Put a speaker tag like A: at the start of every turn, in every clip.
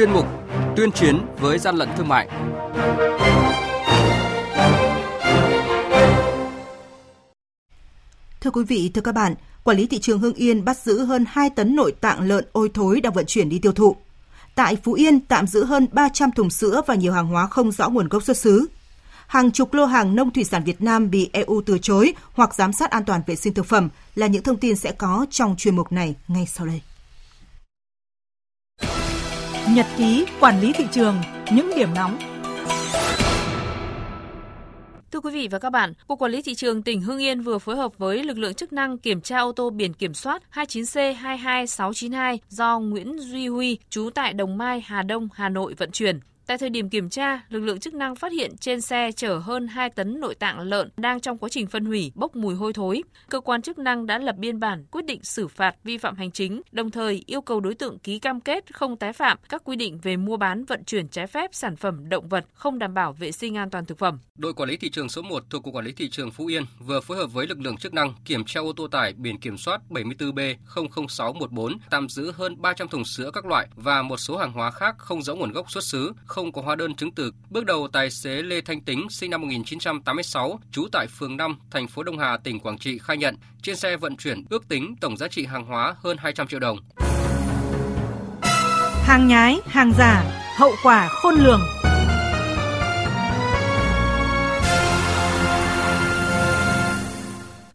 A: chuyên mục Tuyên chiến với gian lận thương mại.
B: Thưa quý vị, thưa các bạn, quản lý thị trường Hưng Yên bắt giữ hơn 2 tấn nội tạng lợn ôi thối đang vận chuyển đi tiêu thụ. Tại Phú Yên tạm giữ hơn 300 thùng sữa và nhiều hàng hóa không rõ nguồn gốc xuất xứ. Hàng chục lô hàng nông thủy sản Việt Nam bị EU từ chối hoặc giám sát an toàn vệ sinh thực phẩm là những thông tin sẽ có trong chuyên mục này ngay sau đây.
C: Nhật ký quản lý thị trường, những điểm nóng
D: Thưa quý vị và các bạn, Cục Quản lý Thị trường tỉnh Hưng Yên vừa phối hợp với lực lượng chức năng kiểm tra ô tô biển kiểm soát 29C22692 do Nguyễn Duy Huy, trú tại Đồng Mai, Hà Đông, Hà Nội vận chuyển. Tại thời điểm kiểm tra, lực lượng chức năng phát hiện trên xe chở hơn 2 tấn nội tạng lợn đang trong quá trình phân hủy, bốc mùi hôi thối. Cơ quan chức năng đã lập biên bản quyết định xử phạt vi phạm hành chính, đồng thời yêu cầu đối tượng ký cam kết không tái phạm các quy định về mua bán vận chuyển trái phép sản phẩm động vật không đảm bảo vệ sinh an toàn thực phẩm.
A: Đội quản lý thị trường số 1 thuộc Cục Quản lý thị trường Phú Yên vừa phối hợp với lực lượng chức năng kiểm tra ô tô tải biển kiểm soát 74B 00614 tạm giữ hơn 300 thùng sữa các loại và một số hàng hóa khác không rõ nguồn gốc xuất xứ, không có hóa đơn chứng từ. Bước đầu tài xế Lê Thanh Tính sinh năm 1986, trú tại phường 5, thành phố Đông Hà, tỉnh Quảng Trị khai nhận trên xe vận chuyển ước tính tổng giá trị hàng hóa hơn 200 triệu đồng.
C: Hàng nhái, hàng giả, hậu quả khôn lường.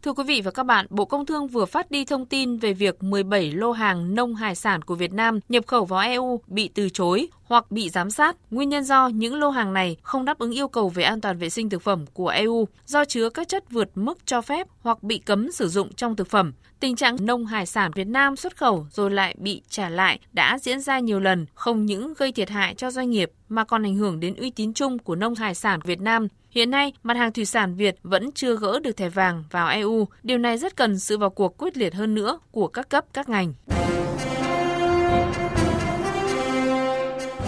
D: Thưa quý vị và các bạn, Bộ Công Thương vừa phát đi thông tin về việc 17 lô hàng nông hải sản của Việt Nam nhập khẩu vào EU bị từ chối hoặc bị giám sát, nguyên nhân do những lô hàng này không đáp ứng yêu cầu về an toàn vệ sinh thực phẩm của EU do chứa các chất vượt mức cho phép hoặc bị cấm sử dụng trong thực phẩm. Tình trạng nông hải sản Việt Nam xuất khẩu rồi lại bị trả lại đã diễn ra nhiều lần, không những gây thiệt hại cho doanh nghiệp mà còn ảnh hưởng đến uy tín chung của nông hải sản Việt Nam. Hiện nay, mặt hàng thủy sản Việt vẫn chưa gỡ được thẻ vàng vào EU. Điều này rất cần sự vào cuộc quyết liệt hơn nữa của các cấp các ngành.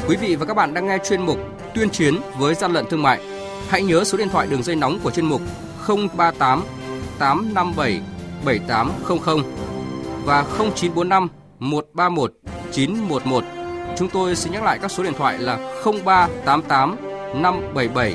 A: Quý vị và các bạn đang nghe chuyên mục Tuyên chiến với gian lận thương mại. Hãy nhớ số điện thoại đường dây nóng của chuyên mục 038 857 7800 và 0945 131 911. Chúng tôi xin nhắc lại các số điện thoại là 0388 577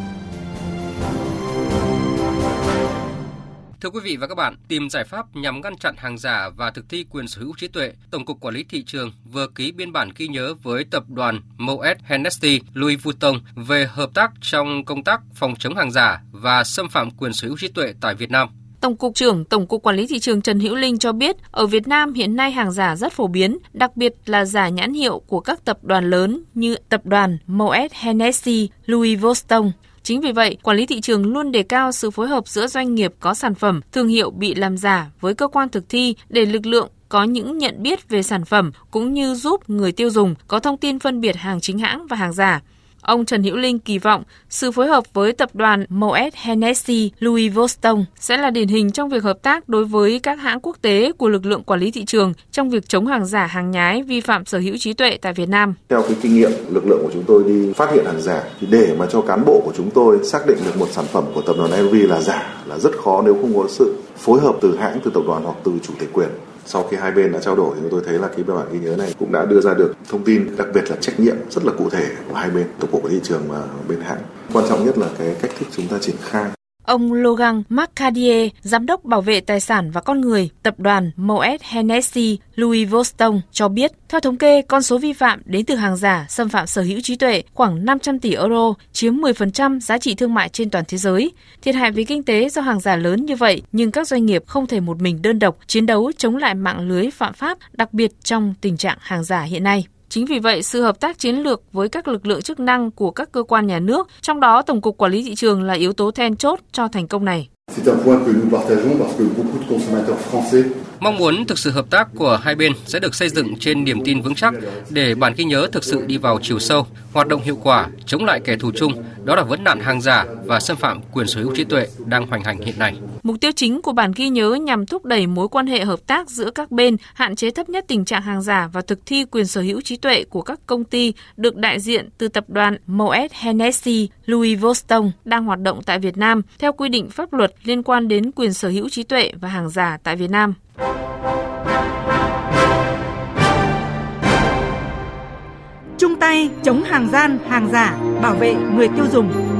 A: Thưa quý vị và các bạn, tìm giải pháp nhằm ngăn chặn hàng giả và thực thi quyền sở hữu trí tuệ, Tổng cục Quản lý thị trường vừa ký biên bản ghi nhớ với tập đoàn Moet Hennessy Louis Vuitton về hợp tác trong công tác phòng chống hàng giả và xâm phạm quyền sở hữu trí tuệ tại Việt Nam.
D: Tổng cục trưởng Tổng cục Quản lý thị trường Trần Hữu Linh cho biết, ở Việt Nam hiện nay hàng giả rất phổ biến, đặc biệt là giả nhãn hiệu của các tập đoàn lớn như tập đoàn Moet Hennessy, Louis Vuitton. Chính vì vậy, quản lý thị trường luôn đề cao sự phối hợp giữa doanh nghiệp có sản phẩm, thương hiệu bị làm giả với cơ quan thực thi để lực lượng có những nhận biết về sản phẩm cũng như giúp người tiêu dùng có thông tin phân biệt hàng chính hãng và hàng giả. Ông Trần Hữu Linh kỳ vọng sự phối hợp với tập đoàn Moet Hennessy Louis Vuitton sẽ là điển hình trong việc hợp tác đối với các hãng quốc tế của lực lượng quản lý thị trường trong việc chống hàng giả, hàng nhái, vi phạm sở hữu trí tuệ tại Việt Nam.
E: Theo cái kinh nghiệm lực lượng của chúng tôi đi phát hiện hàng giả thì để mà cho cán bộ của chúng tôi xác định được một sản phẩm của tập đoàn LV là giả là rất khó nếu không có sự phối hợp từ hãng, từ tập đoàn hoặc từ chủ thể quyền sau khi hai bên đã trao đổi thì tôi thấy là cái biên bản ghi nhớ này cũng đã đưa ra được thông tin, đặc biệt là trách nhiệm rất là cụ thể của hai bên tổng cục thị trường và bên hãng. Quan trọng nhất là cái cách thức chúng ta triển khai.
D: Ông Logan Macadier, giám đốc bảo vệ tài sản và con người, tập đoàn Moet Hennessy Louis Vuitton cho biết, theo thống kê, con số vi phạm đến từ hàng giả, xâm phạm sở hữu trí tuệ khoảng 500 tỷ euro, chiếm 10% giá trị thương mại trên toàn thế giới. Thiệt hại về kinh tế do hàng giả lớn như vậy, nhưng các doanh nghiệp không thể một mình đơn độc chiến đấu chống lại mạng lưới phạm pháp, đặc biệt trong tình trạng hàng giả hiện nay. Chính vì vậy, sự hợp tác chiến lược với các lực lượng chức năng của các cơ quan nhà nước, trong đó Tổng cục Quản lý thị trường là yếu tố then chốt cho thành công này.
A: Mong muốn thực sự hợp tác của hai bên sẽ được xây dựng trên niềm tin vững chắc để bản ghi nhớ thực sự đi vào chiều sâu, hoạt động hiệu quả, chống lại kẻ thù chung, đó là vấn nạn hàng giả và xâm phạm quyền sở hữu trí tuệ đang hoành hành hiện nay.
D: Mục tiêu chính của bản ghi nhớ nhằm thúc đẩy mối quan hệ hợp tác giữa các bên, hạn chế thấp nhất tình trạng hàng giả và thực thi quyền sở hữu trí tuệ của các công ty được đại diện từ tập đoàn Moet Hennessy, Louis Vuitton đang hoạt động tại Việt Nam theo quy định pháp luật liên quan đến quyền sở hữu trí tuệ và hàng giả tại Việt Nam.
C: Chung tay chống hàng gian, hàng giả, bảo vệ người tiêu dùng.